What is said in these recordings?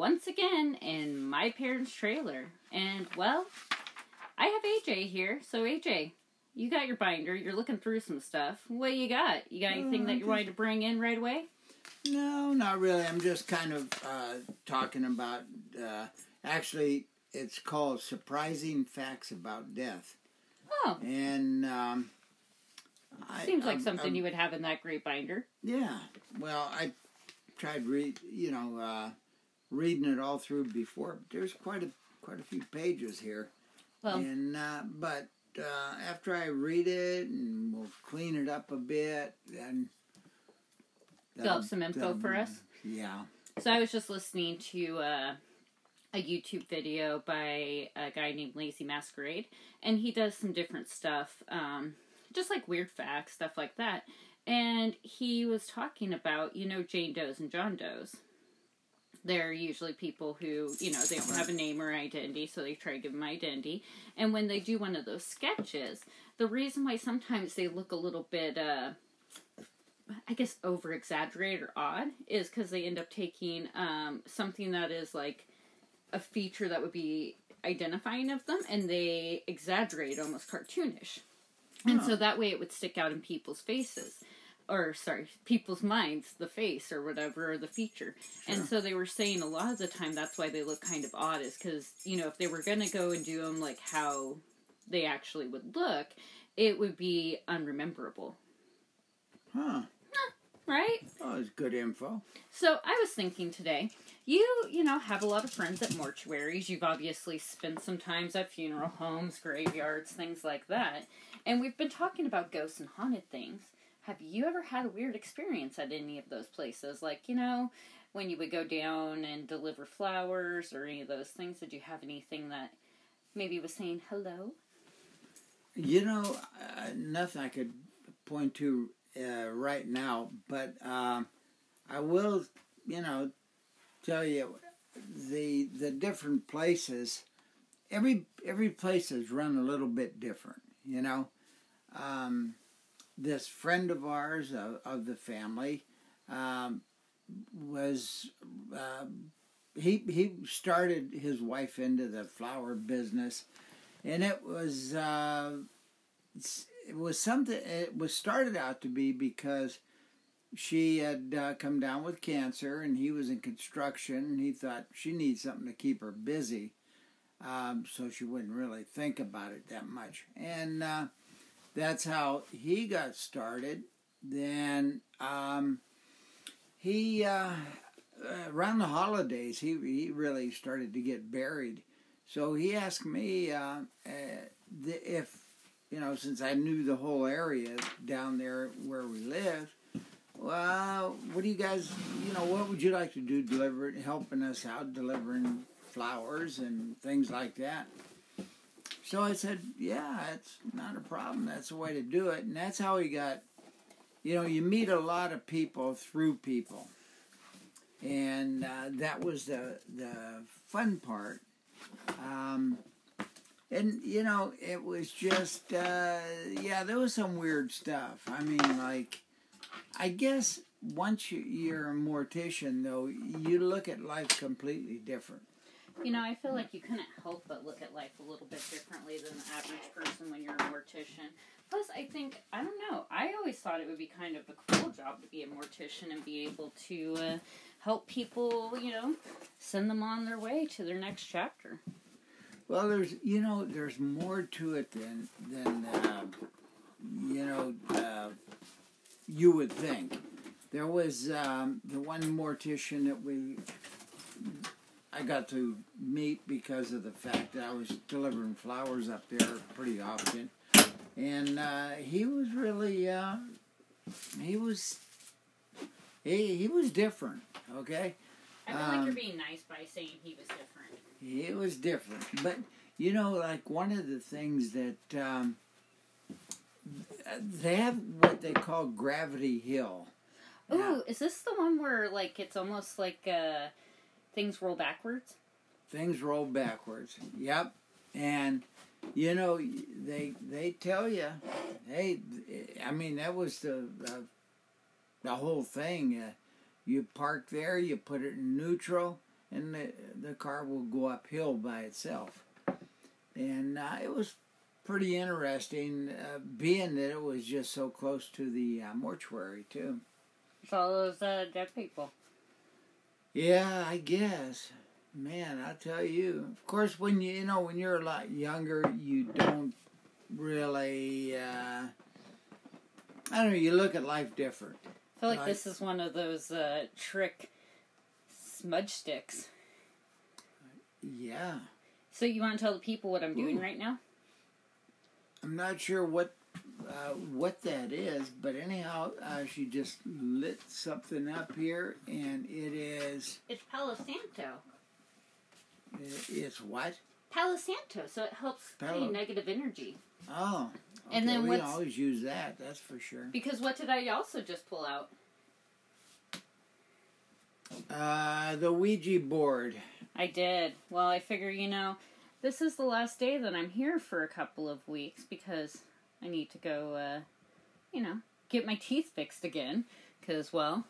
once again in my parents' trailer. And well, I have AJ here, so AJ, you got your binder, you're looking through some stuff. What you got? You got anything Uh, that you wanted to bring in right away? No, not really. I'm just kind of uh, talking about. Uh, actually, it's called "Surprising Facts About Death," Oh, and um, I, seems like I'm- something I'm- you would have in that great binder. Yeah. Well, I tried read, you know, uh, reading it all through before. There's quite a quite a few pages here, Well, and uh, but uh, after I read it and we'll clean it up a bit, then. You'll have some info for us? Yeah. So I was just listening to uh, a YouTube video by a guy named Lazy Masquerade, and he does some different stuff, um, just like weird facts, stuff like that. And he was talking about, you know, Jane Does and John Does. They're usually people who, you know, they don't have a name or identity, so they try to give them identity. And when they do one of those sketches, the reason why sometimes they look a little bit, uh, I guess over exaggerated or odd is because they end up taking um, something that is like a feature that would be identifying of them and they exaggerate almost cartoonish. And so that way it would stick out in people's faces. Or sorry, people's minds, the face or whatever, or the feature. And so they were saying a lot of the time that's why they look kind of odd, is because, you know, if they were going to go and do them like how they actually would look, it would be unrememberable. Huh. Right? Oh, it's good info. So I was thinking today, you you know have a lot of friends at mortuaries. You've obviously spent some times at funeral homes, graveyards, things like that. And we've been talking about ghosts and haunted things. Have you ever had a weird experience at any of those places? Like you know, when you would go down and deliver flowers or any of those things. Did you have anything that maybe was saying hello? You know, uh, nothing I could point to uh, right now, but um, I will, you know, tell you the the different places. Every every place is run a little bit different. You know, um, this friend of ours of, of the family um, was. Uh, he he started his wife into the flower business, and it was uh, it was something. It was started out to be because she had uh, come down with cancer, and he was in construction, and he thought she needs something to keep her busy, um, so she wouldn't really think about it that much, and uh, that's how he got started. Then um, he. Uh, uh, around the holidays, he he really started to get buried. So he asked me uh, uh, if, you know, since I knew the whole area down there where we live, well, what do you guys, you know, what would you like to do, delivering, helping us out, delivering flowers and things like that? So I said, yeah, it's not a problem. That's the way to do it. And that's how he got, you know, you meet a lot of people through people and uh, that was the the fun part. Um, and you know, it was just uh, yeah, there was some weird stuff. I mean, like, I guess once you, you're a mortician, though, you look at life completely different. You know, I feel like you couldn't help but look at life a little bit differently than the average person when you're a mortician. Plus, I think, I don't know, I always thought it would be kind of a cool job to be a mortician and be able to uh, help people, you know, send them on their way to their next chapter. Well, there's you know, there's more to it than than uh, you know uh, you would think. There was um, the one mortician that we. I I got to meet because of the fact that I was delivering flowers up there pretty often, and uh, he was really uh, he was he he was different. Okay, I feel like Um, you're being nice by saying he was different. He was different, but you know, like one of the things that um, they have what they call Gravity Hill. Ooh, Now, is this the one where like it's almost like uh, things roll backwards? things roll backwards. Yep, and you know they they tell you, hey, I mean that was the the, the whole thing. Uh, you park there, you put it in neutral, and the the car will go uphill by itself. And uh, it was pretty interesting, uh, being that it was just so close to the uh, mortuary too. It's all those dead people. Yeah, I guess. Man, I tell you. Of course, when you you know when you're a lot younger, you don't really. Uh, I don't know. You look at life different. I feel like Right. this is one of those uh, trick smudge sticks. Yeah, So you want to tell the people what I'm doing Ooh. right now? I'm not sure what uh, what that is, but anyhow, uh, she just lit something up here, and it is It's Palo Santo. it's what? Palo Santo, so it helps Palo- clean negative energy. Oh, And then we always use that. That's for sure. Because what did I also just pull out? Uh, the Ouija board. I did. Well, I figure, you know, this is the last day that I'm here for a couple of weeks because I need to go, uh, you know, get my teeth fixed again. Because, well,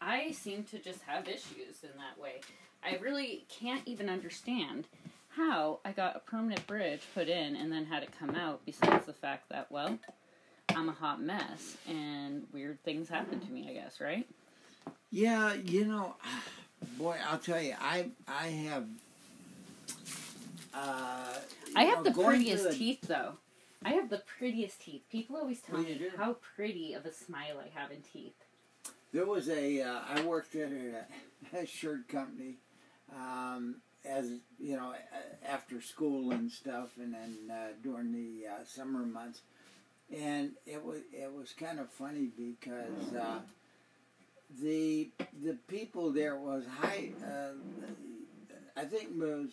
I seem to just have issues in that way. I really can't even understand how I got a permanent bridge put in and then had it come out, besides the fact that, well, I'm a hot mess and weird things happen to me, I guess, right? Yeah, you know, boy, I'll tell you, I I have. Uh, I have know, the prettiest teeth, though. I have the prettiest teeth. People always tell me do. how pretty of a smile I have in teeth. There was a. Uh, I worked at a, a shirt company, um, as you know, after school and stuff, and then uh, during the uh, summer months, and it was it was kind of funny because uh, the the people there was high. Uh, I think was,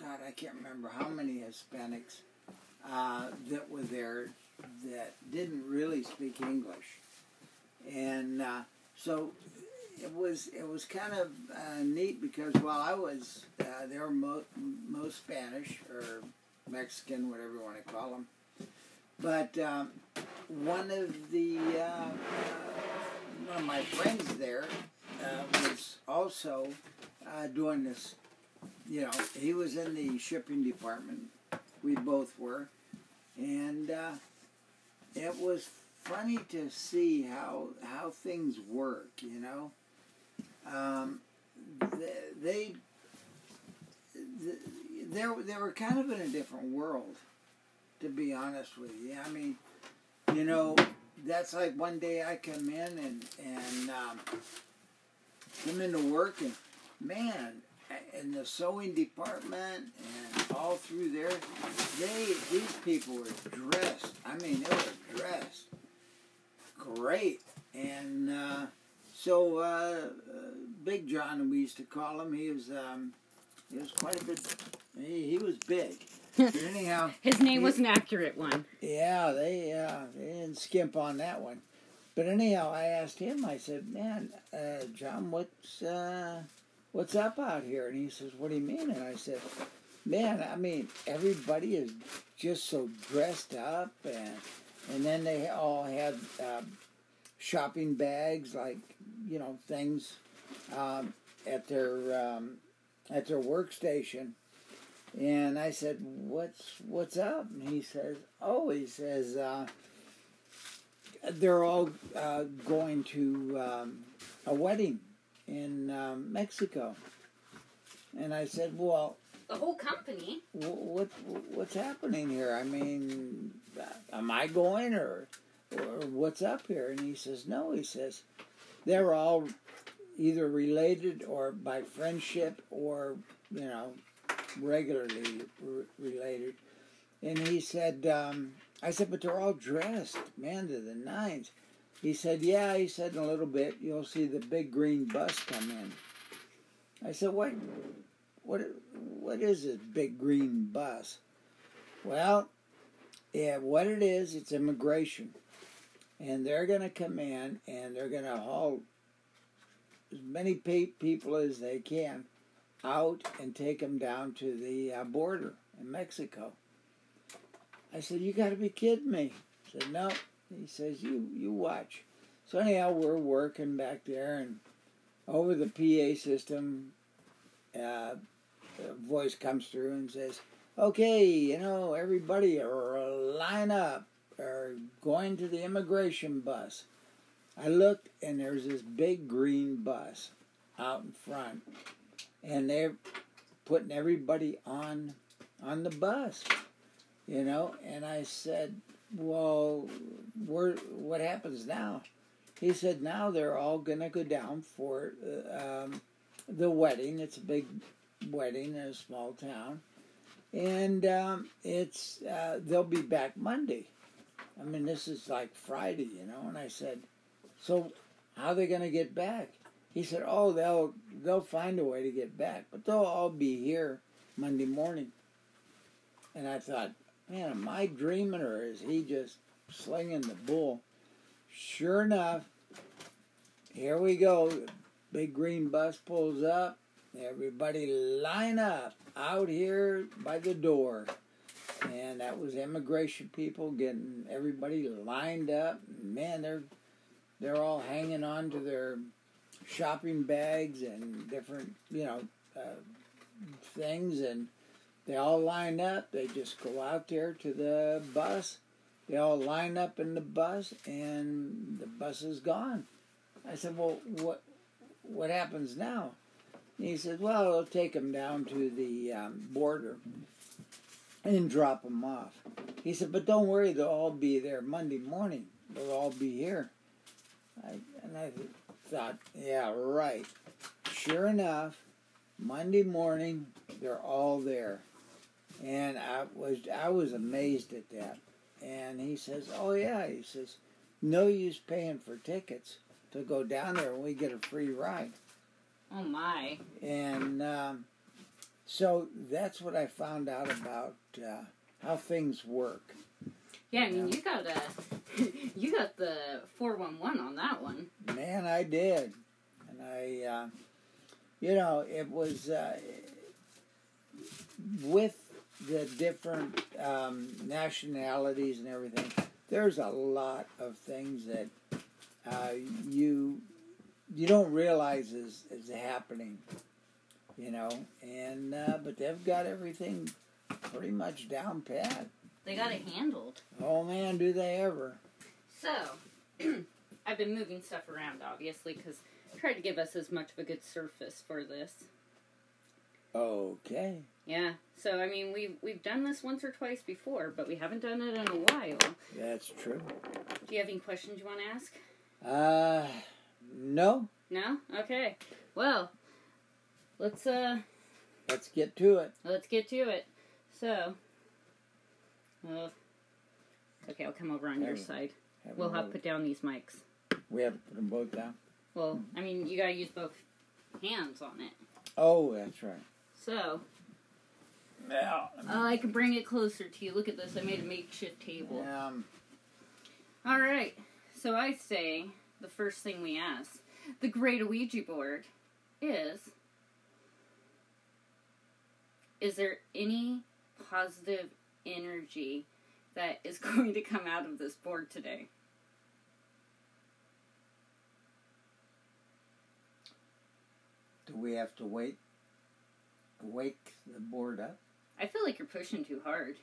God, I can't remember how many Hispanics uh, that were there that didn't really speak English and uh, so it was it was kind of uh, neat because while I was uh, they were mo- most Spanish or Mexican, whatever you want to call them, but um, one of the uh, uh, one of my friends there was also doing this. You know, he was in the shipping department. We both were, and uh, it was funny to see how how things work. You know, um, they, they they were- they were kind of in a different world, to be honest with you. I mean, you know, that's like one day I come in and and um, come into work and man. In the sewing department and all through there, they these people were dressed. I mean, they were dressed great. And uh, so, uh, uh, Big John, we used to call him. He was um, he was quite a bit. He, he was big. But anyhow, His name He- was an accurate one. yeah, they uh, they didn't skimp on that one. But anyhow, I asked him. I said, "Man, uh, John, what's uh, what's up out here?" And he says, "What do you mean?" And I said, "Man, I mean, everybody is just so dressed up, and and then they all had uh, shopping bags, like you know, things um, at their um, at their workstation." And I said, "What's what's up?" And he says, "Oh, he says uh, they're all uh, going to um, a wedding in um, Mexico." And I said, "Well, The whole company. wh- what what's happening here? I mean, am I going or or what's up here?" And he says, "No." He says, "They're all." either related or by friendship or you know regularly related. And he said, um, I said, but they're all dressed, man, to the nines. He said, yeah. He said, in a little bit you'll see the big green bus come in. I said, what, what, what is this big green bus? Well, yeah, what it is, it's immigration. And they're going to come in and they're going to haul as many people as they can out and take them down to the uh, border in Mexico. I said, "You got to be kidding me!" I said, "No." He says, "You you watch." So anyhow, we're working back there, and over the PA system, uh, voice comes through and says, "Okay, you know, everybody, line up, or going to the immigration bus." I looked, and there's this big green bus out in front, and they're putting everybody on on the bus, you know. And I said, "Well, where, what happens now?" He said, "Now they're all gonna go down for uh, um, the wedding. It's a big wedding in a small town, and um, it's uh, they'll be back Monday. I mean, this is like Friday, you know." And I said, "So, how are they gonna get back?" He said, "Oh, they'll they'll find a way to get back, but they'll all be here Monday morning." And I thought, man, am I dreaming or is he just slinging the bull? Sure enough, here we go. Big green bus pulls up. Everybody line up out here by the door. And that was immigration people getting everybody lined up. Man, they're they're all hanging on to their shopping bags and different, you know, uh, things, and they all line up. They just go out there to the bus. They all line up in the bus, and the bus is gone. I said, "Well, what what happens now?" And he said, "Well, they'll take them down to the um, border and drop them off." He said, "But don't worry, they'll all be there Monday morning. They'll all be here." I, and I thought, yeah, right. Sure enough, Monday morning they're all there, and I was I was amazed at that. And he says, "Oh yeah," he says, "No use paying for tickets to go down there, we get a free ride." Oh my! And um, so that's what I found out about uh, how things work. Yeah, I mean, you got a, you got the four one one on that one. Man, I did, and I, uh, you know, it was uh, with the different um, nationalities and everything. There's a lot of things that uh, you you don't realize is is happening, you know, and uh, but they've got everything pretty much down pat. They got it handled. Oh man, do they ever! So, I've been moving stuff around, obviously, because I tried to give us as much of a good surface for this. Okay. Yeah. So I mean, we've we've done this once or twice before, but we haven't done it in a while. That's true. Do you have any questions you want to ask? Uh, no. No. Okay. Well, let's uh Let's get to it. let's get to it. So, uh, okay, I'll come over on your Have- side. Have We'll have to put down these mics. We have to put them both down. Well, I mean, you gotta use both hands on it. Oh, that's right. So, Now, oh, I can bring it closer to you. Look at this. I made a makeshift table. um, All right. So I say the first thing we ask the Great Ouija board is Is there any positive energy that is going to come out of this board today? do we have to wait? Wake the board up? I feel like you're pushing too hard.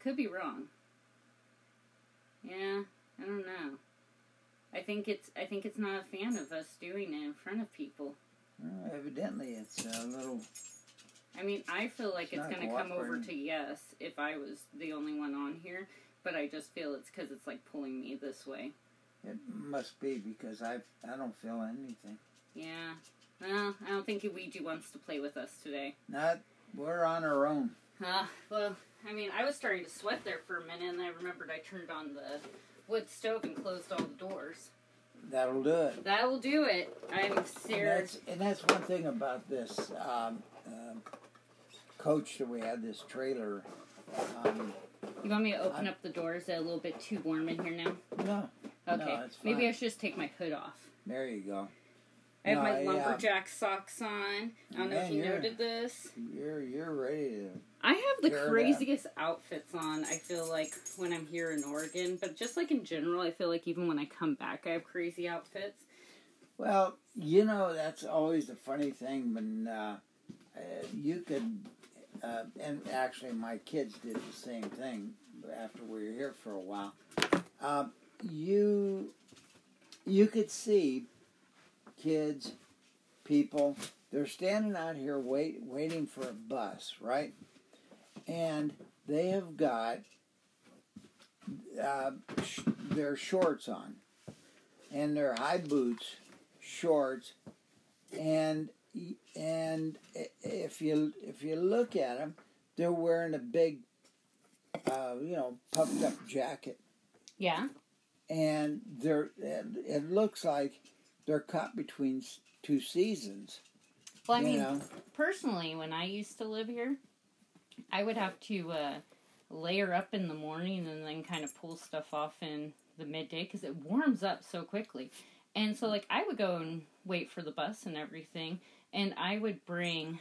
Could be wrong. Yeah, I don't know. I think it's I think it's not a fan of us doing it in front of people. Uh, evidently, it's a little. I mean, I feel like It's it's, going to come over to yes if I was the only one on here, but I just feel it's because it's like pulling me this way. It must be because I I don't feel anything. Yeah. Well, I don't think Ouija wants to play with us today. Not, we're on our own. Uh, well, I mean, I was starting to sweat there for a minute, and I remembered I turned on the wood stove and closed all the doors. That'll do it. That will do it. I'm And serious. that's, and that's one thing about this um, um, coach that we had, this trailer. Um, You want me to open I'm- up the doors? Is it a little bit too warm in here now? no, Okay. No, Maybe. I should just take my hood off. there you go. I have No, my I, uh, lumberjack socks on. I don't know if you noted this. You're you're ready to. I have the You're, craziest outfits on, I feel like, when I'm here in Oregon. But just like in general, I feel like even when I come back, I have crazy outfits. Well, you know that's always the funny thing when uh, uh, you could, uh, and actually my kids did the same thing after we were here for a while. Uh, you you could see kids, people, they're standing out here wait waiting for a bus, right? And they have got uh, sh- their shorts on and their high boots, shorts, and and if you if you look at them, they're wearing a big, uh, you know, puffed up jacket, Yeah. and they're it, it looks like they're caught between two seasons. Well, I you mean, know, personally, when I used to live here, I would have to uh, layer up in the morning and then kind of pull stuff off in the midday because it warms up so quickly. And so, like, I would go and wait for the bus and everything, and I would bring,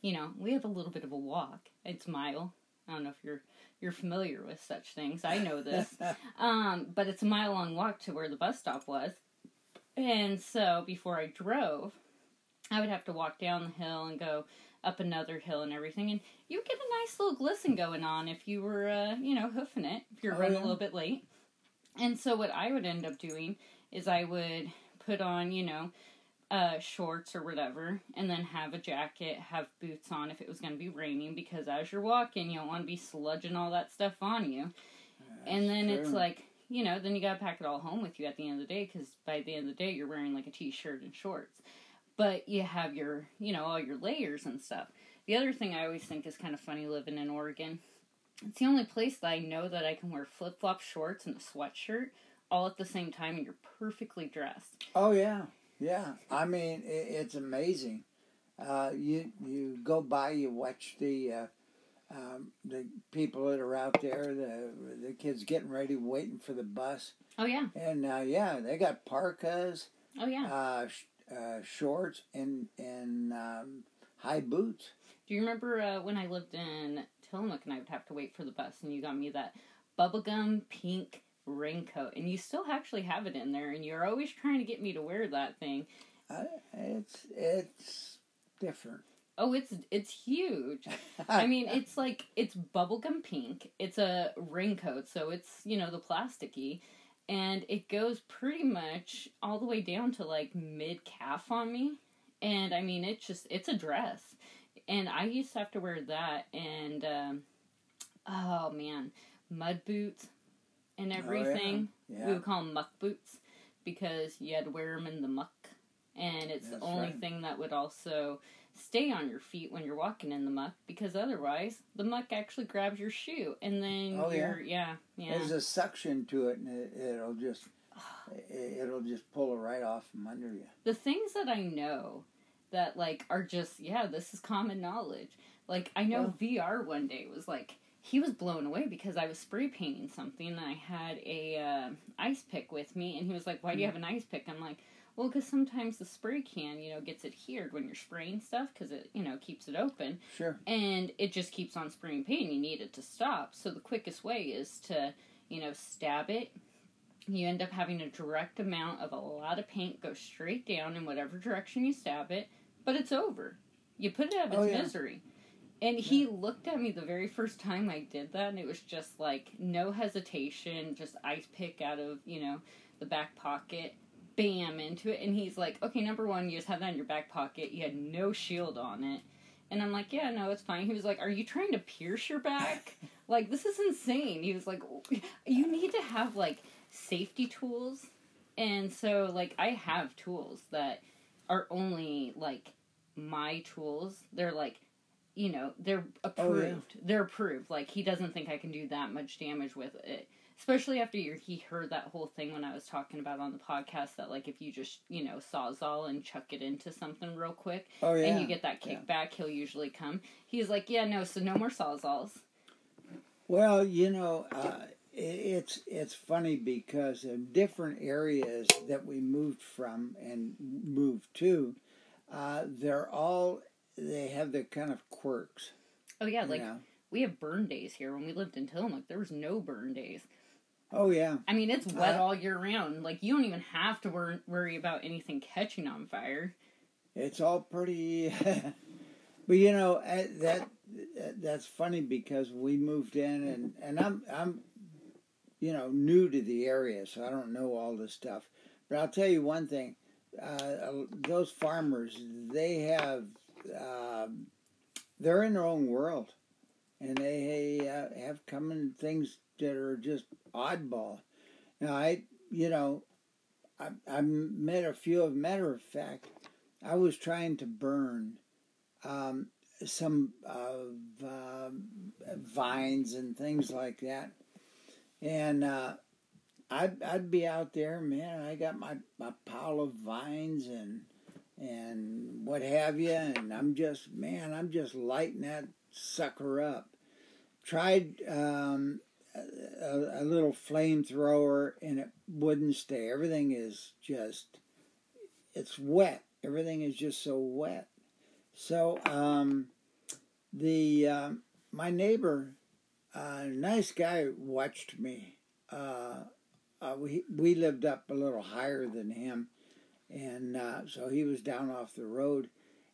you know, we have a little bit of a walk. It's mile. I don't know if you're you're familiar with such things. I know this. Um, but it's a mile long walk to where the bus stop was. And so before I drove, I would have to walk down the hill and go up another hill and everything. And you get a nice little glisten going on if you were, uh, you know, hoofing it, if you're Oh, running yeah. a little bit late. And so what I would end up doing is I would put on, you know, uh, shorts or whatever, and then have a jacket, have boots on if it was going to be raining, because as you're walking, you don't want to be sludging all that stuff on you. and then it's like, you know, then you got to pack it all home with you at the end of the day, because by the end of the day, you're wearing like a t shirt and shorts. But you have your, you know, all your layers and stuff. The other thing I always think is kind of funny living in Oregon, it's the only place that I know that I can wear flip flop shorts and a sweatshirt all at the same time, and you're perfectly dressed. Oh yeah, yeah. I mean, it, it's amazing. Uh, you you go by, you watch the uh, um, the people that are out there, the the kids getting ready, waiting for the bus, Oh yeah, and uh, yeah, they got parkas, oh yeah. uh, uh, shorts, and and um, high boots. Do you remember uh, when I lived in Tillamook and I would have to wait for the bus and you got me that bubblegum pink raincoat and you still actually have it in there and you're always trying to get me to wear that thing. Uh, it's it's different. Oh, it's it's huge. I mean, it's like it's bubblegum pink. It's a raincoat, so it's, you know, the plasticky and it goes pretty much all the way down to like mid calf on me. And I mean, it's just it's a dress. And I used to have to wear that and um oh man, mud boots and everything. Oh, yeah. We would call them muck boots because you had to wear them in the muck. And it's That's the only right. thing that would also stay on your feet when you're walking in the muck because otherwise the muck actually grabs your shoe and then Oh, yeah. you're yeah yeah There's a suction to it, and it, it'll just it, it'll just pull it right off from under you. the things that I know that like are just yeah this is common knowledge like I know VR one day was like he was blown away because I was spray painting something and I had a uh, ice pick with me and he was like why do you have an ice pick I'm like well because sometimes the spray can you know gets adhered when you're spraying stuff because it you know keeps it open Sure. and it just keeps on spraying paint. You need it to stop. So the quickest way is to, you know, stab it. You end up having a direct amount of a lot of paint go straight down in whatever direction you stab it, but it's over. You put it out of oh, its Oh, yeah. misery. And he looked at me the very first time I did that, and it was just like no hesitation, just ice pick out of, you know, the back pocket, bam, into it. And he's like, okay, number one, you just have that in your back pocket. You had no shield on it. And I'm like, yeah, no, it's fine. He was like, are you trying to pierce your back? like, this is insane. He was like, you need to have, like, safety tools. And so, like, I have tools that, are only like my tools. They're like, you know, they're Oh, yeah. approved. They're approved. Like he doesn't think I can do that much damage with it. Especially after you he heard that whole thing when I was talking about on the podcast that like if you just you know sawzall and chuck it into something real quick Oh yeah. and you get that yeah. kickback, he'll usually come. He's like, yeah, no, so no more sawzalls. Well, you know, uh, it's it's funny because in different areas that we moved from and moved to, uh, they're all they have their kind of quirks. Oh yeah, like know? we have burn days here. When we lived in Tillamook, there was no burn days. Oh yeah, I mean, it's wet Uh, all year round. Like you don't even have to wor- worry about anything catching on fire. it's all pretty. but you know uh, that that's funny because we moved in and and I'm I'm you know new to the area, so I don't know all this stuff. But I'll tell you one thing: uh, those farmers they have um they're in their own world, and they uh, have coming things that are just oddball. Now I you know I I met a few of matter of fact. I was trying to burn um, some um vines and things like that, and uh, I'd I'd be out there, man. I got my, my pile of vines and and what have you, and I'm just man, I'm just lighting that sucker up. Tried um, a, a little flamethrower, and it wouldn't stay. Everything is just it's wet. Everything is just so wet. So um, the um my neighbor, uh, nice guy, watched me. Uh, uh, we we lived up a little higher than him, and uh, so he was down off the road,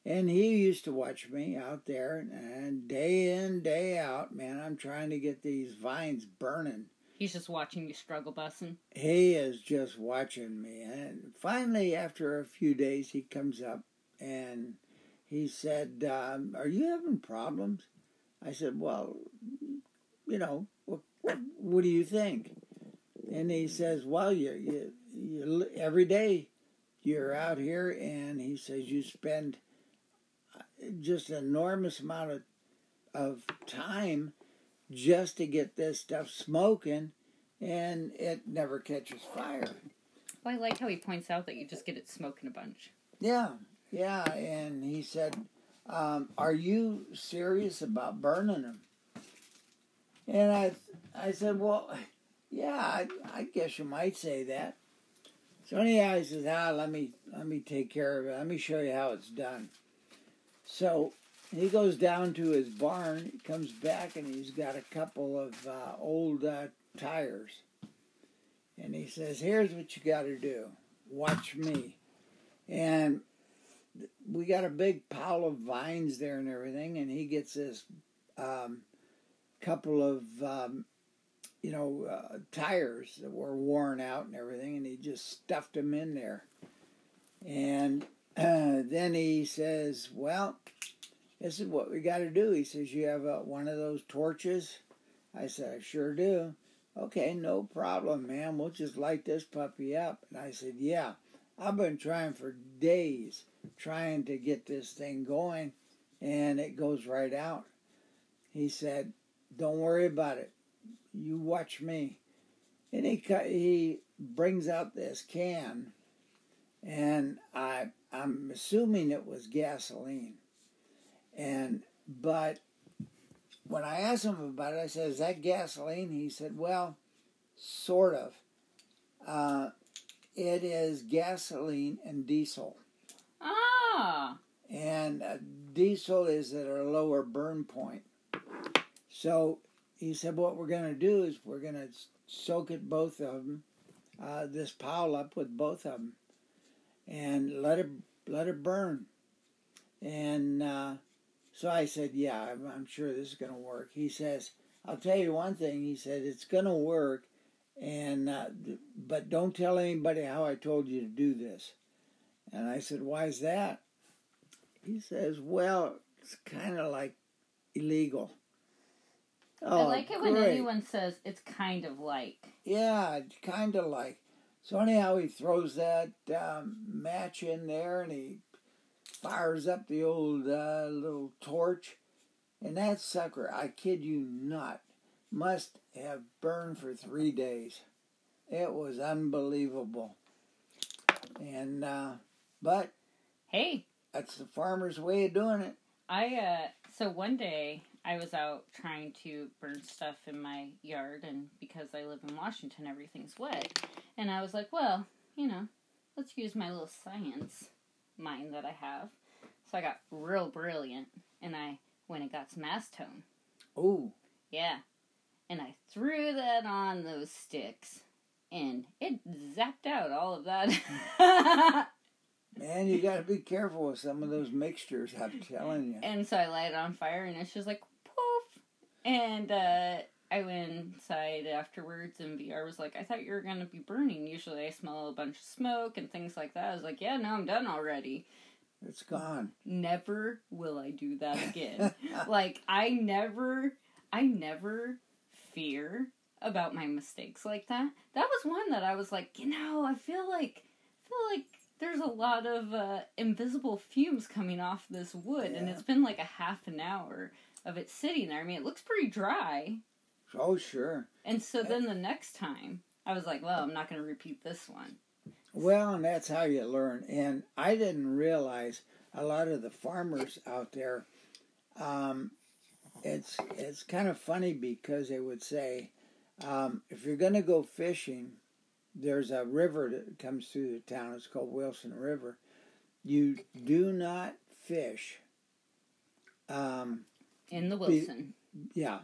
and he used to watch me out there, and day in day out, man, I'm trying to get these vines burning. He's just watching you struggle bussing. He is just watching me. And finally, after a few days, he comes up and he said, um, Are you having problems? I said, Well, you know, what, what, what do you think? And he says, Well, you, you, you, every day you're out here, and he says, You spend just an enormous amount of, of time just to get this stuff smoking, and it never catches fire. Well, I like how he points out that you just get it smoking a bunch. Yeah, yeah, and he said, um, "Are you serious about burning them?" And I, I said, "Well, yeah, I, I guess you might say that." So anyhow, he says, "Ah, let me let me take care of it. Let me show you how it's done." So he goes down to his barn. Comes back and he's got a couple of uh, old uh, tires, and he says, "Here's what you got to do. Watch me." And we got a big pile of vines there and everything, and he gets this um, couple of um, you know uh, tires that were worn out and everything, and he just stuffed them in there. And then he says, "Well, this is what we got to do." He says, "You have uh, one of those torches?" I said, "I sure do." Okay, no problem, man. We'll just light this puppy up. And I said, "Yeah." I've been trying for days, trying to get this thing going, and it goes right out. He said, "Don't worry about it. You watch me." And he he brings out this can, and I I'm assuming it was gasoline, and but when I asked him about it, I said, "Is that gasoline?" He said, "Well, sort of." Uh, it is gasoline and diesel. Ah, And uh, diesel is at a lower burn point. So he said, What we're going to do is we're going to soak it, both of them, uh, this pile up with both of them, and let it, let it burn. And uh, so I said, Yeah, I'm, I'm sure this is going to work. He says, I'll tell you one thing. He said, It's going to work and uh, but don't tell anybody how I told you to do this. And I said, "Why is that?" He says, "Well, it's kind of like illegal." Oh, I like it when great. anyone says it's kind of like. Yeah, kind of like. So anyhow, he throws that um, match in there and he fires up the old uh, little torch, and that sucker, I kid you not, must have burned for three days. It was unbelievable. And uh, but Hey, that's the farmer's way of doing it. I uh so one day I was out trying to burn stuff in my yard and because I live in Washington everything's wet. And I was like, well, you know, let's use my little science mind that I have. So I got real brilliant and I went and got some acetone. Oh, Yeah. And I threw that on those sticks and it zapped out all of that. man, you got to be careful with some of those mixtures. I'm telling you. And so I light it on fire, and it's just like poof. And uh, I went inside afterwards, and VR was like, "I thought you were gonna be burning. Usually, I smell a bunch of smoke and things like that." I was like, "Yeah, no, I'm done already. It's gone. Never will I do that again. like, I never, I never fear about my mistakes like that. That was one that I was like, you know, I feel like, I feel like." There's a lot of uh, invisible fumes coming off this wood, and it's been like a half an hour of it sitting there. I mean, it looks pretty dry. Oh, sure. And so then the next time, I was like, well, I'm not going to repeat this one. Well, and that's how you learn. And I didn't realize a lot of the farmers out there. Um, it's it's kind of funny because they would say, um, if you're going to go fishing, there's a river that comes through the town. It's called Wilson River. You do not fish. Um, In the Wilson, yeah.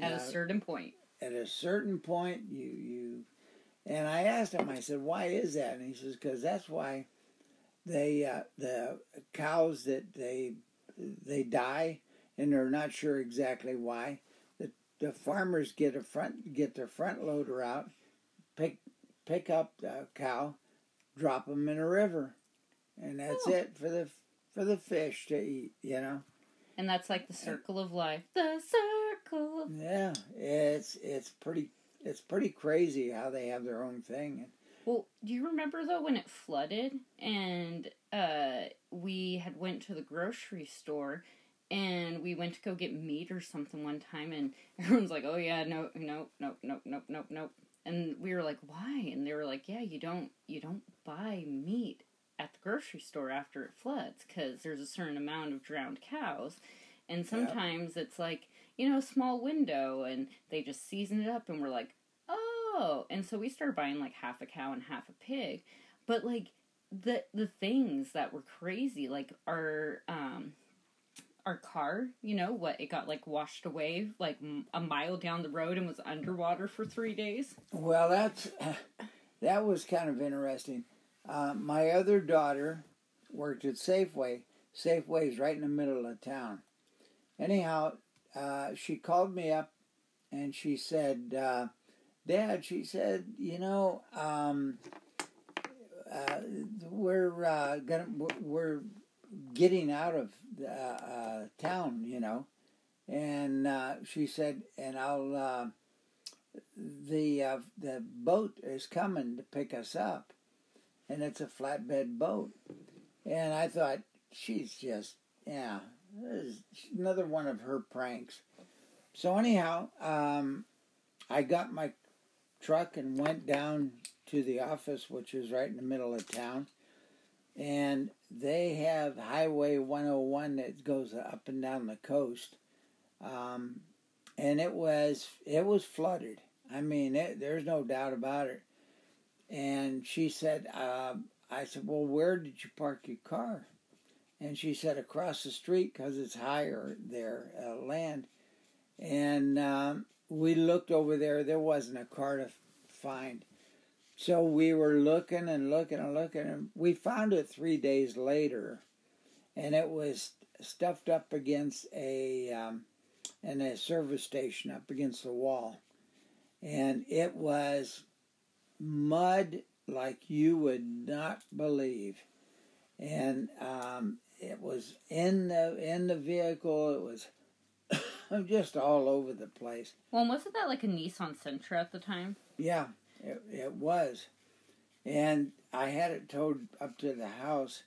At a certain point. at a certain point you you and I asked him I said why is that and he says because that's why they uh, the cows that they they die and they're not sure exactly why the the farmers get a front get their front loader out pick pick up the cow drop them in a river and that's Oh. it for the for the fish to eat you know And that's like the circle of life. The circle. Yeah, it's it's pretty it's pretty crazy how they have their own thing. Well, do you remember though when it flooded and uh, we had went to the grocery store and we went to go get meat or something one time and everyone's like, "Oh yeah, no, no, no, no, no, no, no," and we were like, "Why?" And they were like, "Yeah, you don't you don't buy meat at the grocery store after it floods because there's a certain amount of drowned cows, and sometimes it's like you know a small window and they just seasoned it up and we're like." oh and so we started buying like half a cow and half a pig but like the the things that were crazy like our um our car you know what it got like washed away like a mile down the road and was underwater for three days Well, that's that was kind of interesting. Uh, my other daughter worked at Safeway. Safeway's right in the middle of town. Anyhow, uh, she called me up and she said, uh, "Dad," she said, "you know, um, uh, we're uh, gonna we're getting out of the, uh, town, you know." And uh, she said, "And I'll." Uh, the uh, the boat is coming to pick us up, and it's a flatbed boat. And I thought she's just yeah, another one of her pranks. So anyhow, um, I got my truck and went down to the office, which is right in the middle of town, and they have Highway 101 that goes up and down the coast. Um, and it was it was flooded. I mean, it, there's no doubt about it. And she said, uh, I said, well, where did you park your car? And she said, across the street because it's higher there, uh, land. And um, we looked over there. There wasn't a car to find. So we were looking and looking and looking, and we found it three days later, and it was stuffed up against a um, and a service station up against the wall. And it was mud like you would not believe. And um, it was in the in the vehicle. It was just all over the place. well wasn't that like a nissan sentra at the time Yeah, it, it was. And I had it towed up to the house,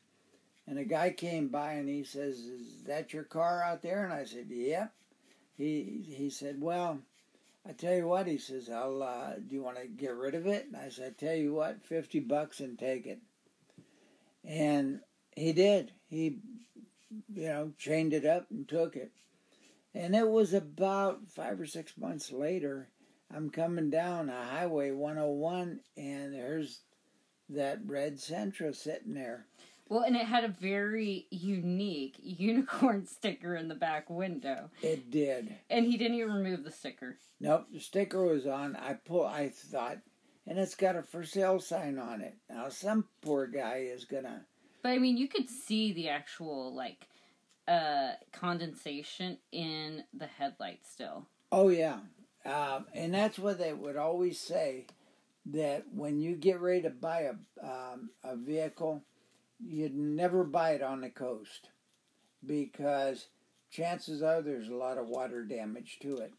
and a guy came by and he says, "Is that your car out there?" And I said, "Yep." He he said, "Well." I tell you what, he says, I'll, uh, do you want to get rid of it? And I said, I tell you what, 50 bucks and take it. And he did. He, you know, chained it up and took it. And it was about five or six months later, I'm coming down a highway 101 and there's that red Sentra sitting there. Well, and it had a very unique unicorn sticker in the back window. It did. And he didn't even remove the sticker. Nope, the sticker was on. I pull. I thought, and it's got a for sale sign on it. Now some poor guy is gonna. But I mean, you could see the actual like uh condensation in the headlight still. Oh yeah, um, and that's what they would always say that when you get ready to buy a um, a vehicle, you'd never buy it on the coast because chances are there's a lot of water damage to it.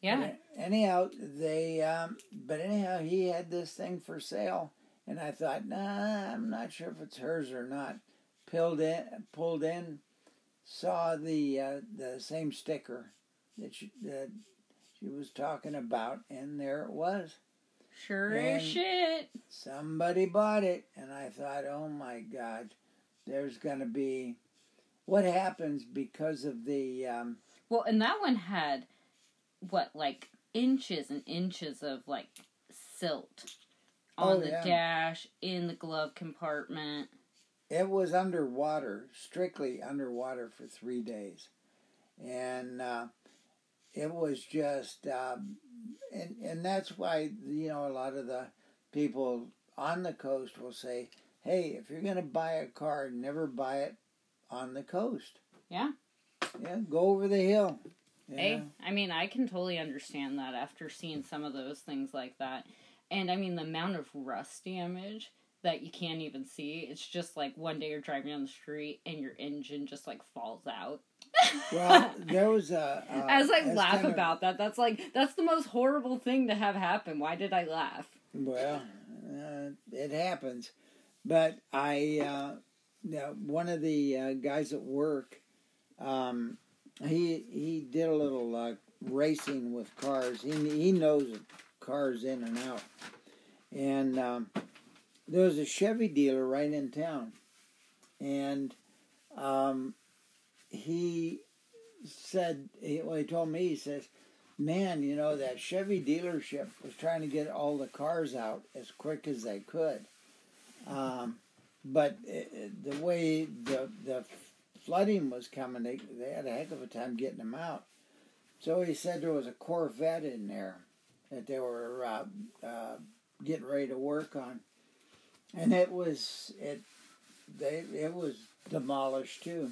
Yeah. But anyhow, they um, but anyhow he had this thing for sale, and I thought, nah, I'm not sure if it's hers or not. Pulled in, pulled in, saw the uh, the same sticker that she, that she was talking about, and there it was. Sure And- as shit. Somebody bought it, and I thought, oh my God, there's going to be what happens because of the. Um, Well, and that one had what like inches and inches of like silt on Oh, the yeah. dash in the glove compartment. it was underwater, strictly underwater for three days, and uh, it was just, um, and and that's why you know a lot of the people on the coast will say, "Hey, if you're going to buy a car, never buy it on the coast. Yeah. Yeah, go over the hill." you Hey. I mean, I can totally understand that after seeing some of those things like that. And I mean, the amount of rust damage that you can't even see. It's just like one day you're driving down the street and your engine just like falls out. Well, there was a. Uh, As I laugh kind of- about that, that's like that's the most horrible thing to have happen. Why did I laugh? Well, uh, it happens, but I, uh, one of the uh, guys at work, um, he he did a little uh, racing with cars. He he knows cars in and out, and um, there was a Chevy dealer right in town, and um, he said, well, he told me, he says, man, you know, that Chevy dealership was trying to get all the cars out as quick as they could. Um, but it, it- the way the, the flooding was coming, they, they had a heck of a time getting them out. So he said there was a Corvette in there that they were uh, uh, getting ready to work on. And it was, it, they, it was demolished too.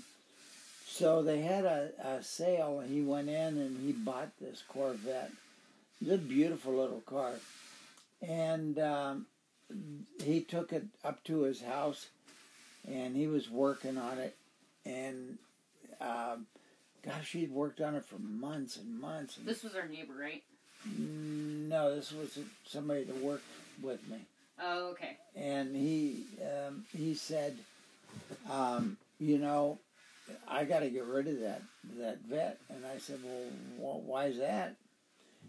So they had a, a sale, and he went in and he bought this Corvette. It's a beautiful little car. And um, he took it up to his house, and he was working on it. And um, gosh, he'd worked on it for months and months. And, This was our neighbor, right? No, this was somebody that worked with me Oh, okay. and he um, he said, um, you know, I got to get rid of that that vet. And I said, well, wh- why is that?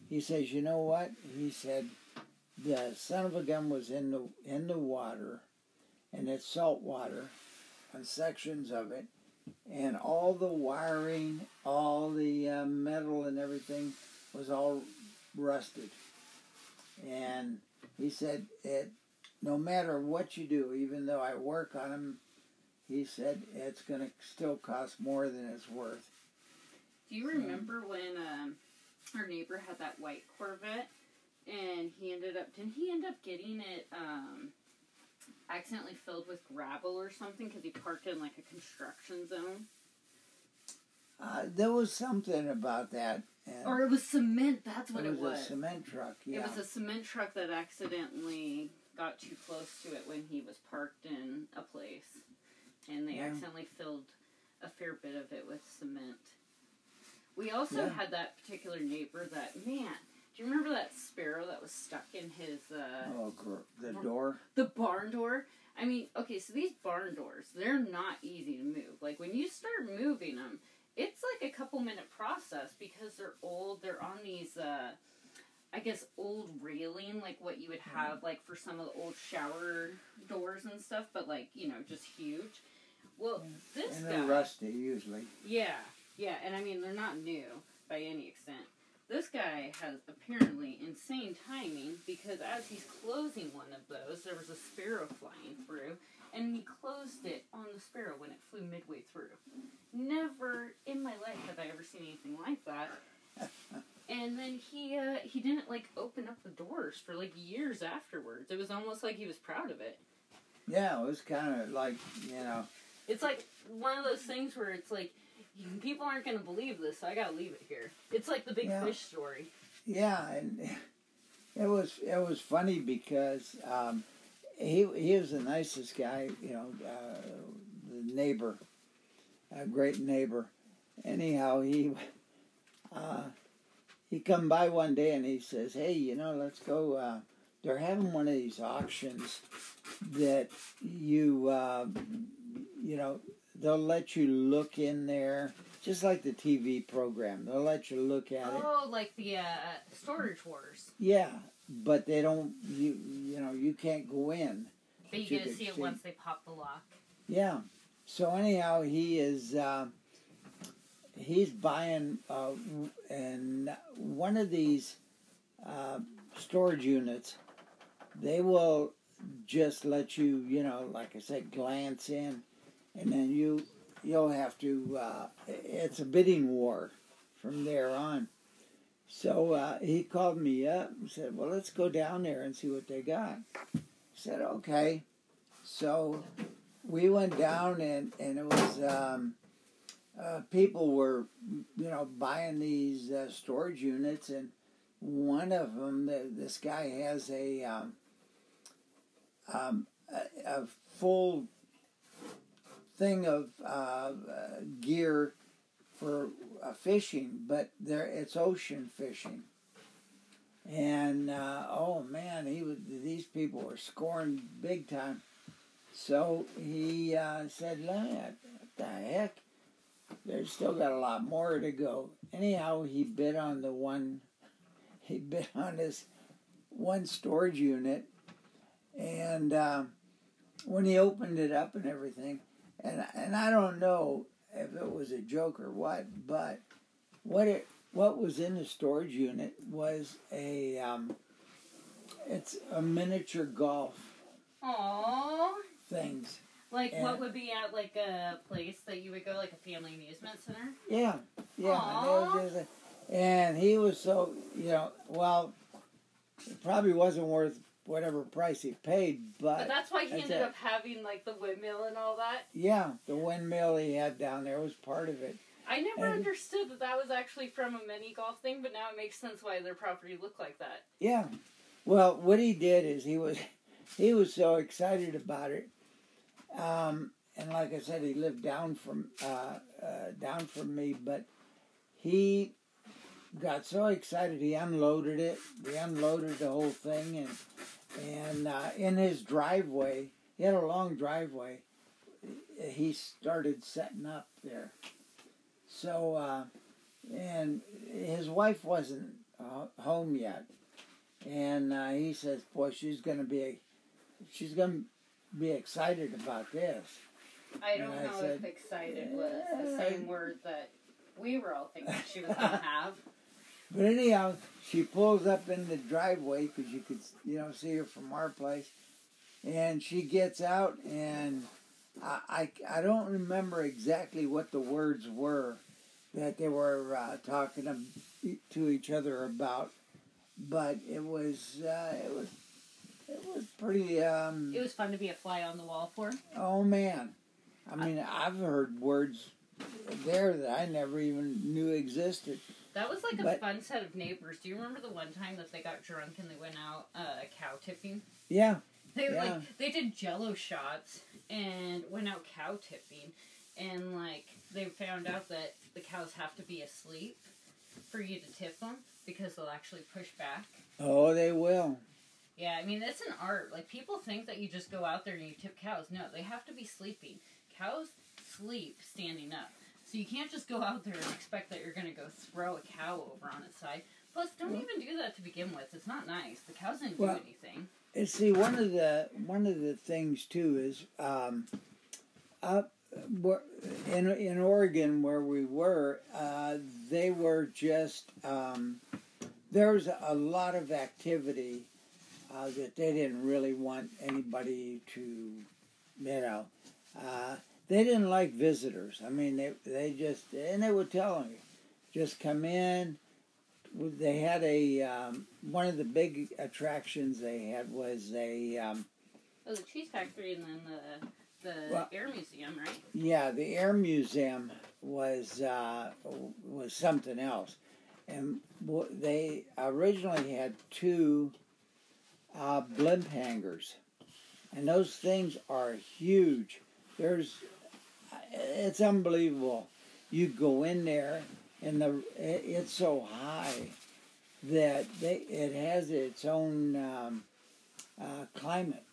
He says, you know what? He said, the son of a gun was in the in the water, and it's salt water, on sections of it, and all the wiring, all the uh, metal and everything was all rusted. And he said it no matter what you do, even though I work on them, he said it's going to still cost more than it's worth. Do you remember when um, our neighbor had that white Corvette and he ended up didn't he end up getting it um, accidentally filled with gravel or something because he parked in like a construction zone Uh, there was something about that. And or it was cement that's what it was. it was, a cement truck. Yeah. it was a cement truck that accidentally got too close to it when he was parked in a place and they Yeah. accidentally filled a fair bit of it with cement we also Yeah. had that particular neighbor that man do you remember that sparrow that was stuck in his uh oh, the door. The barn door. I mean, okay, so these barn doors, they're not easy to move. Like when you start moving them, it's like a couple minute process because they're old. They're on these, uh, I guess, old railing, like what you would have like for some of the old shower doors and stuff, but like you know, just huge. Well, this And they're rusty usually. yeah, yeah, and I mean they're not new by any extent. This guy has apparently insane timing because as he's closing one of those, there was a sparrow flying through, and we closed it on the sparrow when it flew midway through. Never in my life have I ever seen anything like that. And then he uh, he didn't like open up the doors for like years afterwards. It was almost like he was proud of it. Yeah, it was kind of like you know. It's like one of those things where it's like people aren't going to believe this, so I got to leave it here. It's like the big Yeah. fish story. Yeah, and it was it was funny because um, he he was the nicest guy, you know, uh, the neighbor, a great neighbor. Anyhow, he uh, he come by one day and he says, "Hey, you know, let's go. Uh, they're having one of these auctions that you uh, you know they'll let you look in there." Just like the TV program, they'll let you look at it. Oh, like the uh, storage wars. Yeah, but they don't. You you know you can't go in. But you get to see it once they pop the lock. Yeah. So anyhow, he is. Uh, he's buying uh, and one of these uh, storage units. They will just let you, you know, like I said, glance in, and then you you'll have to. Uh, it's a bidding war from there on. So uh, he called me up and said, "Well, let's go down there and see what they got." I said, "Okay." So we went down and and it was um, uh, people were you know buying these uh, storage units and one of them the, this guy has a um, um, a, a full thing of uh, uh, gear for uh, fishing but there it's ocean fishing and uh, oh man he was these people were scoring big time so he uh, said, "Look, what the heck? There's still got a lot more to go." Anyhow, he bid on the one. He bid on this one storage unit, and um, when he opened it up and everything, and and I don't know if it was a joke or what, but what it what was in the storage unit was a um, it's a miniature golf Aww. things. Like Yeah. what would be at like a place that you would go, like a family amusement center? Yeah, yeah. And, a- and he was so, you know, well, it probably wasn't worth whatever price he paid, but, But that's why he ended it. up having like the windmill and all that. yeah, the windmill he had down there was part of it. I never And- understood that that was actually from a mini golf thing, but now it makes sense why their property looked like that. Yeah. Well, what he did is he was he was so excited about it, um, and like I said, he lived down from uh, uh, down from me, but he got so excited he unloaded it. He unloaded the whole thing, and and uh, in his driveway, he had a long driveway. He started setting up there. So, uh, and his wife wasn't uh, home yet and uh, he says, "Boy, she's going to be, she's going to be excited about this." I don't I know said, if excited was the same word that we were all thinking she was gonna have. But anyhow, she pulls up in the driveway because you could, you know, see her from our place, and she gets out, and I, I, I don't remember exactly what the words were that they were uh, talking to, to each other about, but it was, uh, it was, it was pretty. Um, It was fun to be a fly on the wall for. Oh man, I mean, I've heard words there that I never even knew existed. That was like a But- fun set of neighbors. Do you remember the one time that they got drunk and they went out uh, cow tipping? Yeah, They Yeah. like they did Jello shots and went out cow tipping, and like they found out that the cows have to be asleep for you to tip them because they'll actually push back. oh, they will. Yeah, I mean it's an art. Like people think that you just go out there and you tip cows. No, they have to be sleeping. Cows sleep standing up. So you can't just go out there and expect that you're going to go throw a cow over on its side. Plus, don't Well- even do that to begin with. It's not nice. The cows didn't Well- do anything. And see, one of the one of the things too is um, up in in Oregon where we were, uh, they were just um, there was a lot of activity uh, that they didn't really want anybody to, you know, uh, they didn't like visitors. I mean, they they just and they would tell them, just come in. They had a um, one of the big attractions they had was a um, Oh, the cheese factory and then the the Well- air museum, right? yeah the air museum was uh, was something else, and they originally had two uh, blimp hangars, and those things are huge. There's it's unbelievable. You go in there, and the it, it's so high that they it has its own um, uh, climate.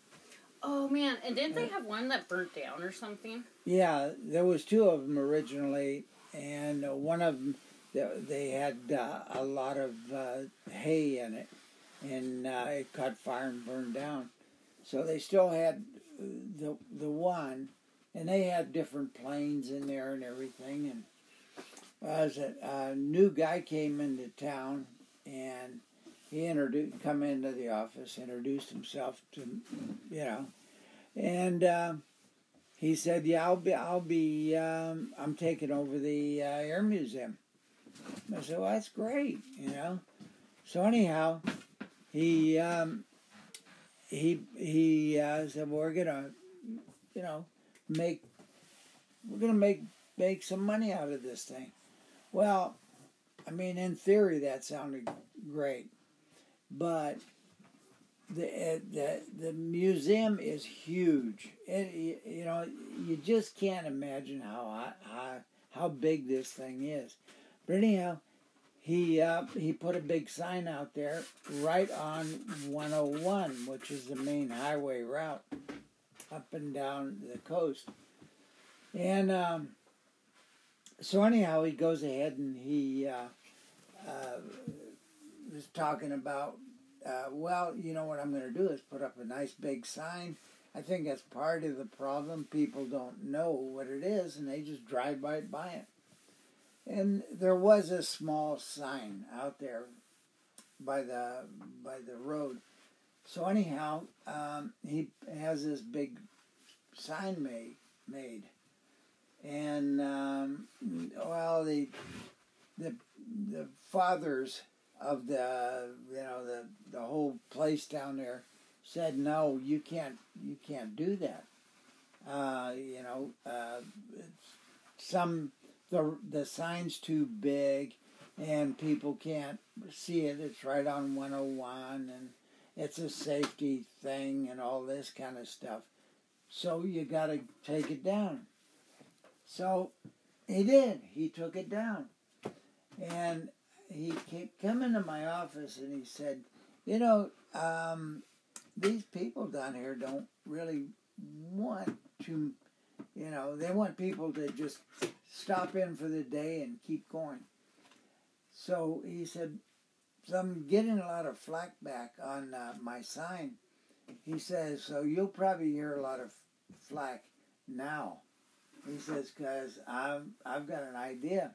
Oh man, and didn't they have one that burnt down or something? Yeah, there was two of them originally, and one of them they had uh, a lot of uh, hay in it, and uh, it caught fire and burned down. So they still had uh, the the one, and they had different planes in there and everything. And as a, a new guy came into town, and he introduced come into the office, introduced himself to, you know, and. Uh, he said, "Yeah, I'll be. I'll be. Um, I'm taking over the uh, air museum." I said, "Well, that's great," you know. So anyhow, he um, he he uh, said, well, "We're gonna, you know, make we're gonna make make some money out of this thing." Well, I mean, in theory, that sounded great, but the uh, the the museum is huge. It, you, you know, you just can't imagine how how how big this thing is. But anyhow, he uh, he put a big sign out there right on 101, which is the main highway route up and down the coast. And um, so anyhow, he goes ahead and he uh, uh, was talking about uh, well, you know what I'm going to do is put up a nice big sign. I think that's part of the problem. People don't know what it is, and they just drive right by it. And there was a small sign out there by the by the road. So anyhow, um, he has this big sign made made, and um, well, the the the fathers of the you know the the whole place down there said no you can't you can't do that. Uh, you know uh, some the the sign's too big and people can't see it. It's right on 101 and it's a safety thing and all this kind of stuff. So you got to take it down. So he did. He took it down. And he came come into my office and he said, "You know, um, these people down here don't really want to, you know, they want people to just stop in for the day and keep going." So he said, "So I'm getting a lot of flack back on uh, my sign." He says, "So you'll probably hear a lot of flack now." He says, "Cause I've I've got an idea."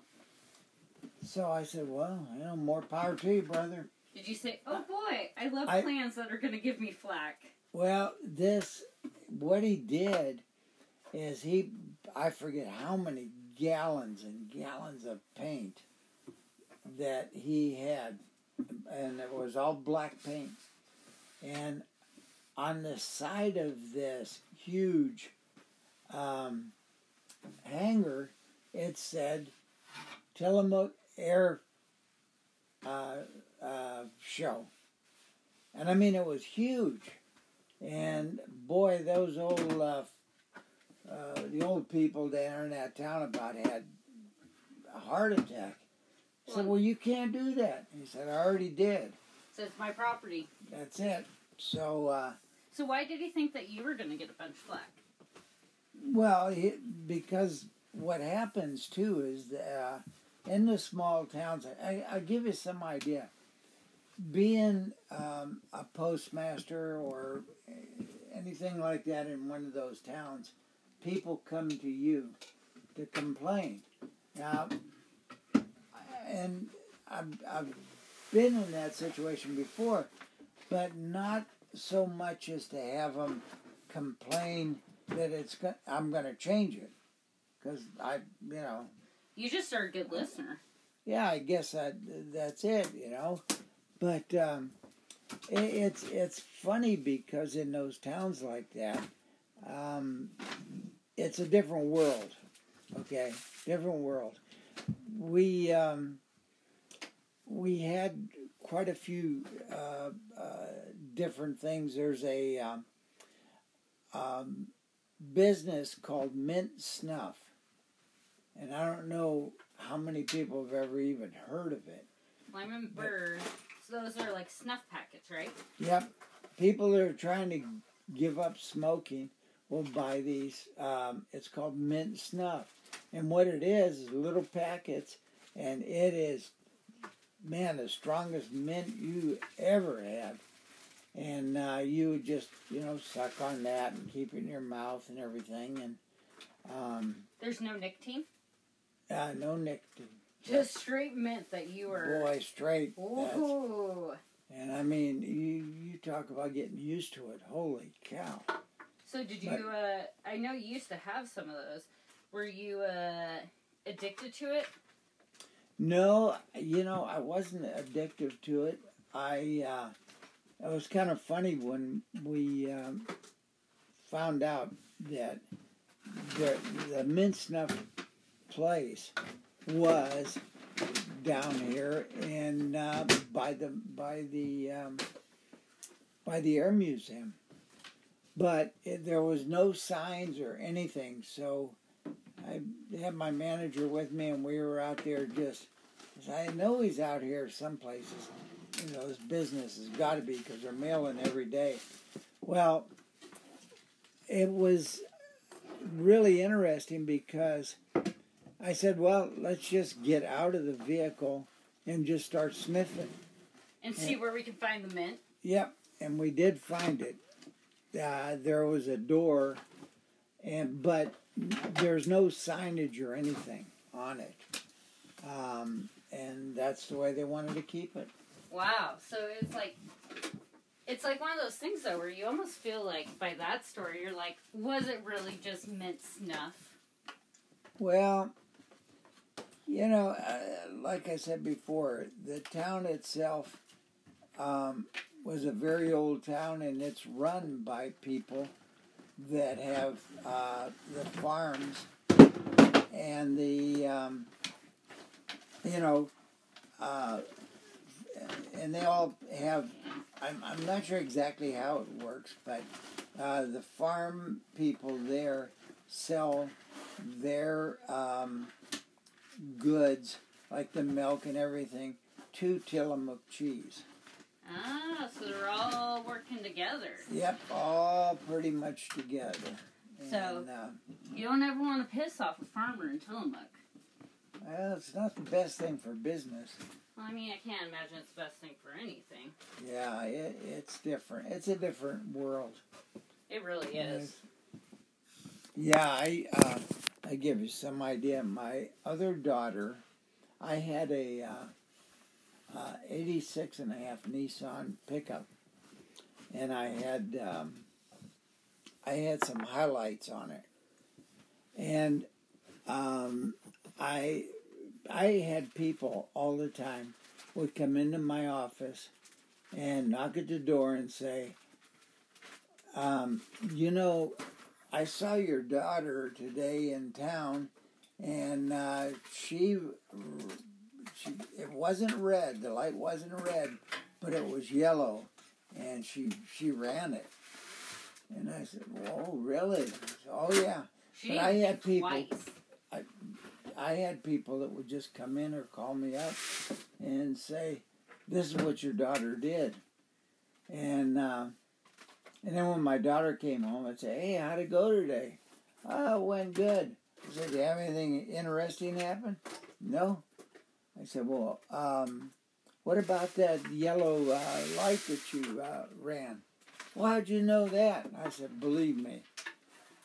So I said, "Well, you know, more power to you, brother." Did you say, "Oh boy, I love I- plans that are going to give me flack"? Well, this, what he did is he, I forget how many gallons and gallons of paint that he had, and it was all black paint. And on the side of this huge um, hangar, it said Tillamook Air uh, uh, Show. And I mean, it was huge. And boy, those old, uh, uh, the old people there in that town about had a heart attack. I said, well, you can't do that. He said, I already did. So it's my property. That's it. So, uh, So why did he think that you were going to get a bunch of flack? well, he, because what happens too is uh, in the small towns, I, I'll give you some idea. Being um, a postmaster or anything like that in one of those towns, people come to you to complain. Now, and I've, I've been in that situation before, but not so much as to have them complain that it's go- I'm going to change it because I, you know, You just are a good listener. yeah, I guess that that's it, you know. But um, it, it's it's funny because in those towns like that, um, it's a different world. Okay, different world. We um, we had quite a few uh, uh, different things. There's a um, um, business called Mint Snuff, and I don't know how many people have ever even heard of it. Well, I remember so those are like snuff packets, right? Yep. People that are trying to give up smoking will buy these. Um, it's called mint snuff. And what it is is little packets, and it is, man, the strongest mint you ever had. And uh, you would just, you know, suck on that and keep it in your mouth and everything. And um, There's no nicotine, uh, no nicotine. just straight mint that you were. Boy, straight. Ooh. And I mean, you, you talk about getting used to it. Holy cow. So did you? Uh, I know you used to have some of those. Were you uh, addicted to it? No, you know, I wasn't addicted to it. I uh, it was kind of funny when we um, found out that the the mint snuff place was down here in uh, by the by the um, by the air museum, but it, there was no signs or anything. So I had my manager with me, and we were out there just. I know he's out here some places. You know, his business has got to be because they're mailing every day. Well, it was really interesting because I said, "Well, let's just get out of the vehicle and just start sniffing." And see where we can find the mint. Yep, and we did find it. Uh, there was a door, and but there's no signage or anything on it, um, and that's the way they wanted to keep it. Wow. So it's like it's like one of those things though where you almost feel like by that story you're like, was it really just mint snuff? Well, you know, uh, like I said before, the town itself um, was a very old town, and it's run by people that have uh, the farms and the, um, you know, uh, and they all have. I'm, I'm not sure exactly how it works, but uh, the farm people there sell their um, goods, like the milk and everything, to Tillamook cheese. Ah, so they're all working together. Yep, all pretty much together. So- And, uh, You don't ever want to piss off a farmer in Tillamook. well, it's not the best thing for business. Well, I mean, I can't imagine it's the best thing for anything. Yeah, it, it's different. It's a different world. It really is. Yeah, I uh, I give you some idea. My other daughter, I had a uh, uh, 86 and a half Nissan pickup, and I had um, I had some highlights on it, and um, I I had people all the time would come into my office and knock at the door and say, um, you know, I saw your daughter today in town, and uh, she, she, it wasn't red. The light wasn't red, but it was yellow, and she she ran it. And I said, "Whoa, really?" Oh yeah. She But I had people- twice. I had people that would just come in or call me up and say, "This is what your daughter did," and uh, And then when my daughter came home, I'd say, "Hey, how'd it go today?" "Oh, it went good." I said, "Do you have anything interesting happen?" "No." I said, "Well, um, what about that yellow uh, light that you uh, ran?" Well, how'd you know that? I said, "Believe me,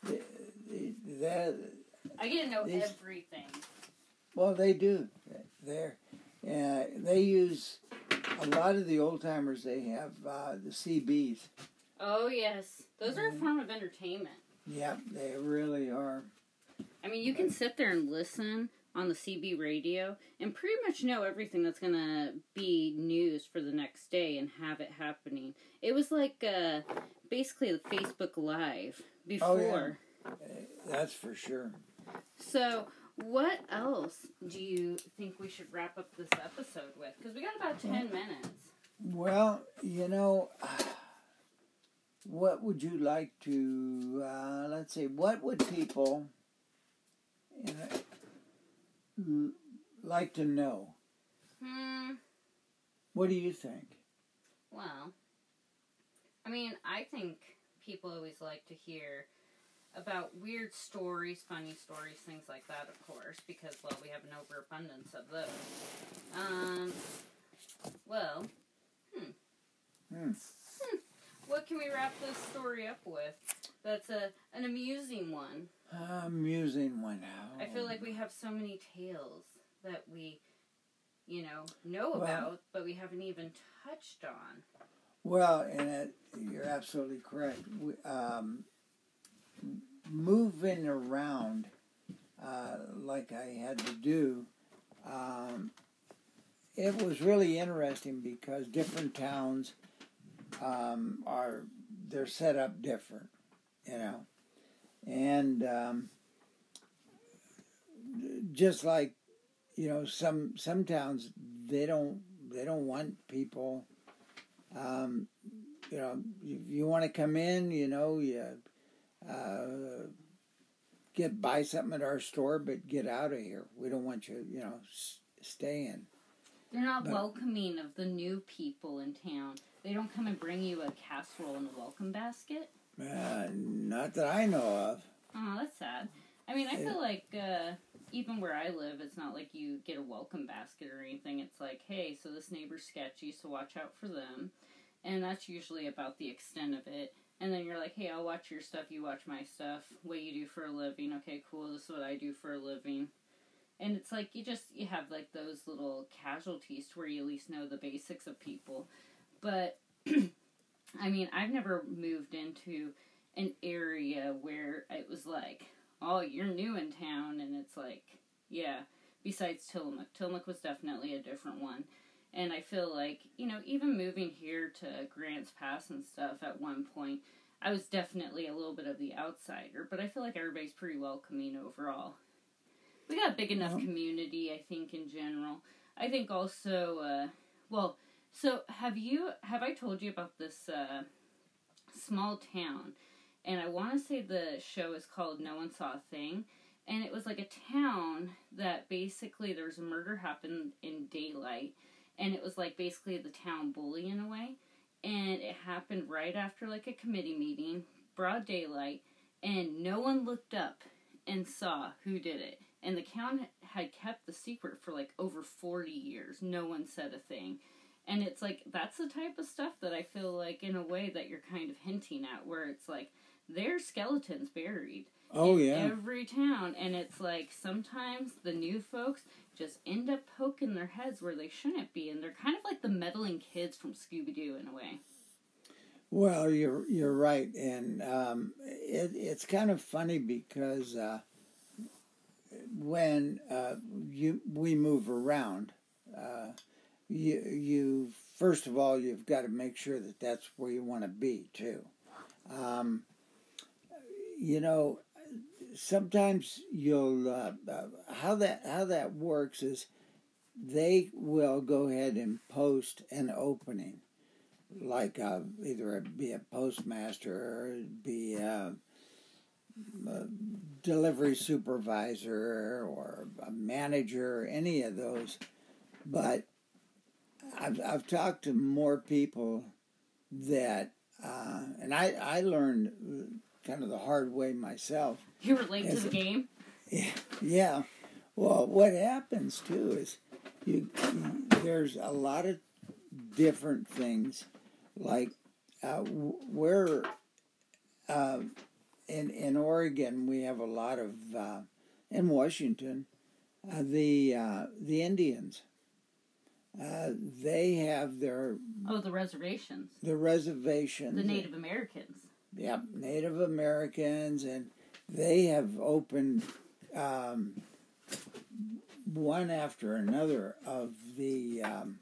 th- th- that I get to know These- everything. well, they do. There, uh, they use a lot of the old timers. They have uh, the CBs. Oh yes, those are a form of entertainment. Yep, they really are. I mean, you can sit there and listen on the CB radio and pretty much know everything that's gonna be news for the next day and have it happening. It was like uh, basically the Facebook Live before. Uh, That's for sure. So, what else do you think we should wrap up this episode with? Because we got about ten minutes. Well, you know, what would you like to? Uh, let's see. What would people you know, like to know? Hmm. What do you think? Well, I mean, I think people always like to hear about weird stories, funny stories, things like that, of course, because, well, we have an overabundance of those. Um, well, Hmm. Hmm. what can we wrap this story up with? That's a an amusing one. Amusing one. I feel like we have so many tales that we, you know, know Well- about, but we haven't even touched on. Well, and it, you're absolutely correct. We, um, moving around uh, like I had to do, um, it was really interesting because different towns um, are they're set up different, you know, and um, just like you know some some towns they don't they don't want people um, you know, you, you want to come in, you know, you uh, get buy something at our store, but get out of here. We don't want you, you know, s- stay in. They're not But- welcoming of the new people in town. They don't come and bring you a casserole and a welcome basket. Uh, not that I know of. Oh, that's sad. I mean, I feel like uh, even where I live, it's not like you get a welcome basket or anything. It's like, hey, so this neighbor's sketchy, so watch out for them. And that's usually about the extent of it. And then you're like, hey, I'll watch your stuff, you watch my stuff. What you do for a living? Okay, cool. This is what I do for a living. And it's like you just you have like those little casualties to where you at least know the basics of people. But I mean, I've never moved into an area where it was like, oh, you're new in town, and it's like, yeah. Besides Tillamook, Tillamook was definitely a different one, and I feel like you know, even moving here to Grants Pass and stuff at one point, I was definitely a little bit of the outsider, but I feel like everybody's pretty welcoming overall. We got a big enough community, I think, in general. I think also, uh, well, so have you have I told you about this uh, small town? And I want to say the show is called No One Saw a Thing. And it was like a town that basically there was a murder happened in daylight. And it was like basically the town bully in a way. And it happened right after like a committee meeting, broad daylight. And no one looked up and saw who did it. And the town had kept the secret for like over 40 years. No one said a thing. And it's like, that's the type of stuff that I feel like, in a way, that you're kind of hinting at, where it's like, there's skeletons buried Oh in yeah, every town. And it's like, sometimes the new folks just end up poking their heads where they shouldn't be. And they're kind of like the meddling kids from Scooby Doo, in a way. Well, you're you're right, and um, it, it's kind of funny because uh, when uh, you we move around, uh, you you first of all you've got to make sure that that's where you want to be too. Um, you know, sometimes you'll uh, uh, how that how that works is they will go ahead and post an opening like uh, either a, be a postmaster or be a, a delivery supervisor or a manager, or any of those. But I've, I've talked to more people that uh, and I I learned kind of the hard way myself. You were late to the game. Yeah. yeah. Well, what happens too is you, you there's a lot of different things like uh, we're uh, in in Oregon we have a lot of uh, in Washington uh, the uh, the Indians uh, they have their Oh, the reservations. the reservations The Native Americans. Yep, Native Americans, and they have opened um, one after another of the um,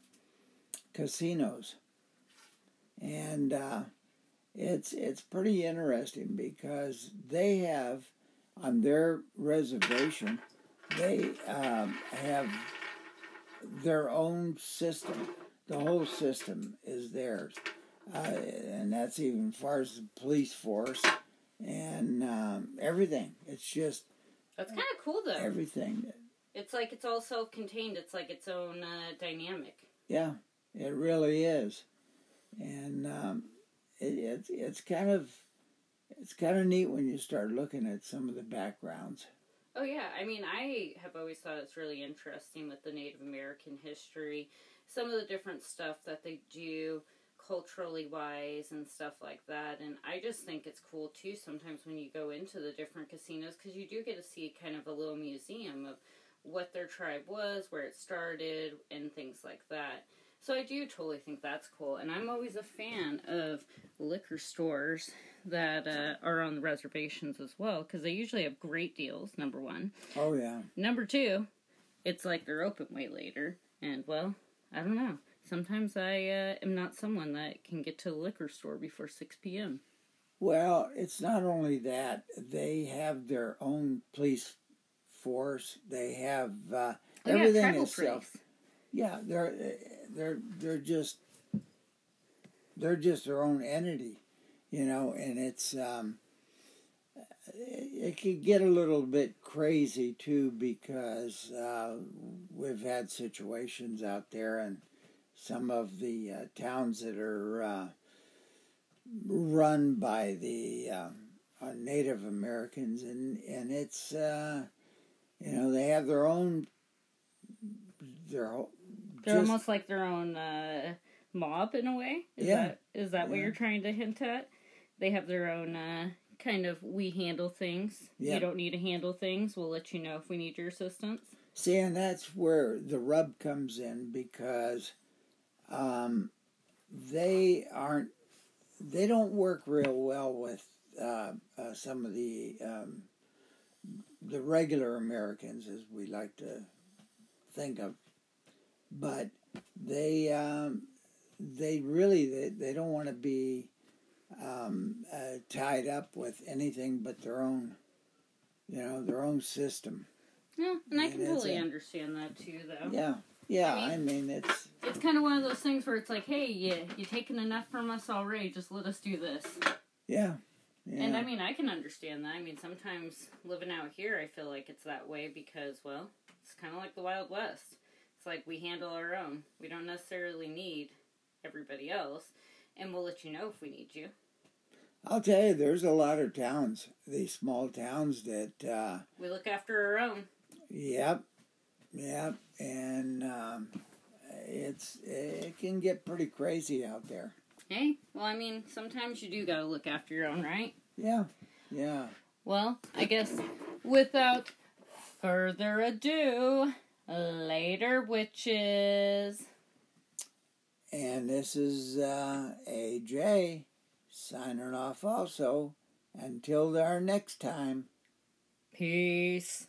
casinos, and uh, it's it's pretty interesting because they have on their reservation they um, have their own system. The whole system is theirs uh, and that's even as far as the police force and um, everything. It's just That's kind of cool, though. everything. It's like it's all self-contained. It's like its own uh, dynamic. Yeah, it really is, and um, it, it's it's kind of it's kind of neat when you start looking at some of the backgrounds. Oh yeah, I mean, I have always thought it's really interesting with the Native American history, some of the different stuff that they do culturally wise and stuff like that. And I just think it's cool too sometimes when you go into the different casinos because you do get to see kind of a little museum of what their tribe was, where it started, and things like that. So I do totally think that's cool. And I'm always a fan of liquor stores that uh, are on the reservations as well because they usually have great deals, number one. Oh yeah, Number two, it's like they're open way later. And well, I don't know. Sometimes I uh, am not someone that can get to the liquor store before 6 p.m. Well, it's not only that they have their own police force. They have uh, Oh, everything tribal is self. police. Yeah, they're they're they're just they're just their own entity, you know, and it's um, it, it could get a little bit crazy too because uh, we've had situations out there and some of the uh, towns that are uh, run by the um, uh, Native Americans and and it's uh, you know they have their own their They're just- almost like their own uh, mob in a way. Is Yeah. That, is that what you're trying to hint at? They have their own uh, kind of we handle things. Yeah. You don't need to handle things. We'll let you know if we need your assistance. See, and that's where the rub comes in because um, they aren't, they don't work real well with uh, uh, some of the um, the regular Americans, as we like to think of, but they um, they really they, they don't want to be um, uh, tied up with anything but their own, you know, their own system. Yeah, and I And can totally a- understand that too, though. Yeah, yeah. I I mean, it's It's kind of one of those things where it's like, hey, you you taking enough from us already. Just let us do this. yeah, yeah. And I mean, I can understand that. I mean, sometimes living out here, I feel like it's that way because, well, it's kind of like the Wild West. Like we handle our own. We don't necessarily need everybody else, and we'll let you know if we need you. I'll tell you, there's a lot of towns, these small towns that, uh, We look after our own. yep, yep, and um, it's it can get pretty crazy out there. Hey, well, I mean, sometimes you do gotta look after your own, right? Yeah, yeah. Well, I guess without further ado, later witches. And this is uh, AJ signing off. Also, until our next time. Peace.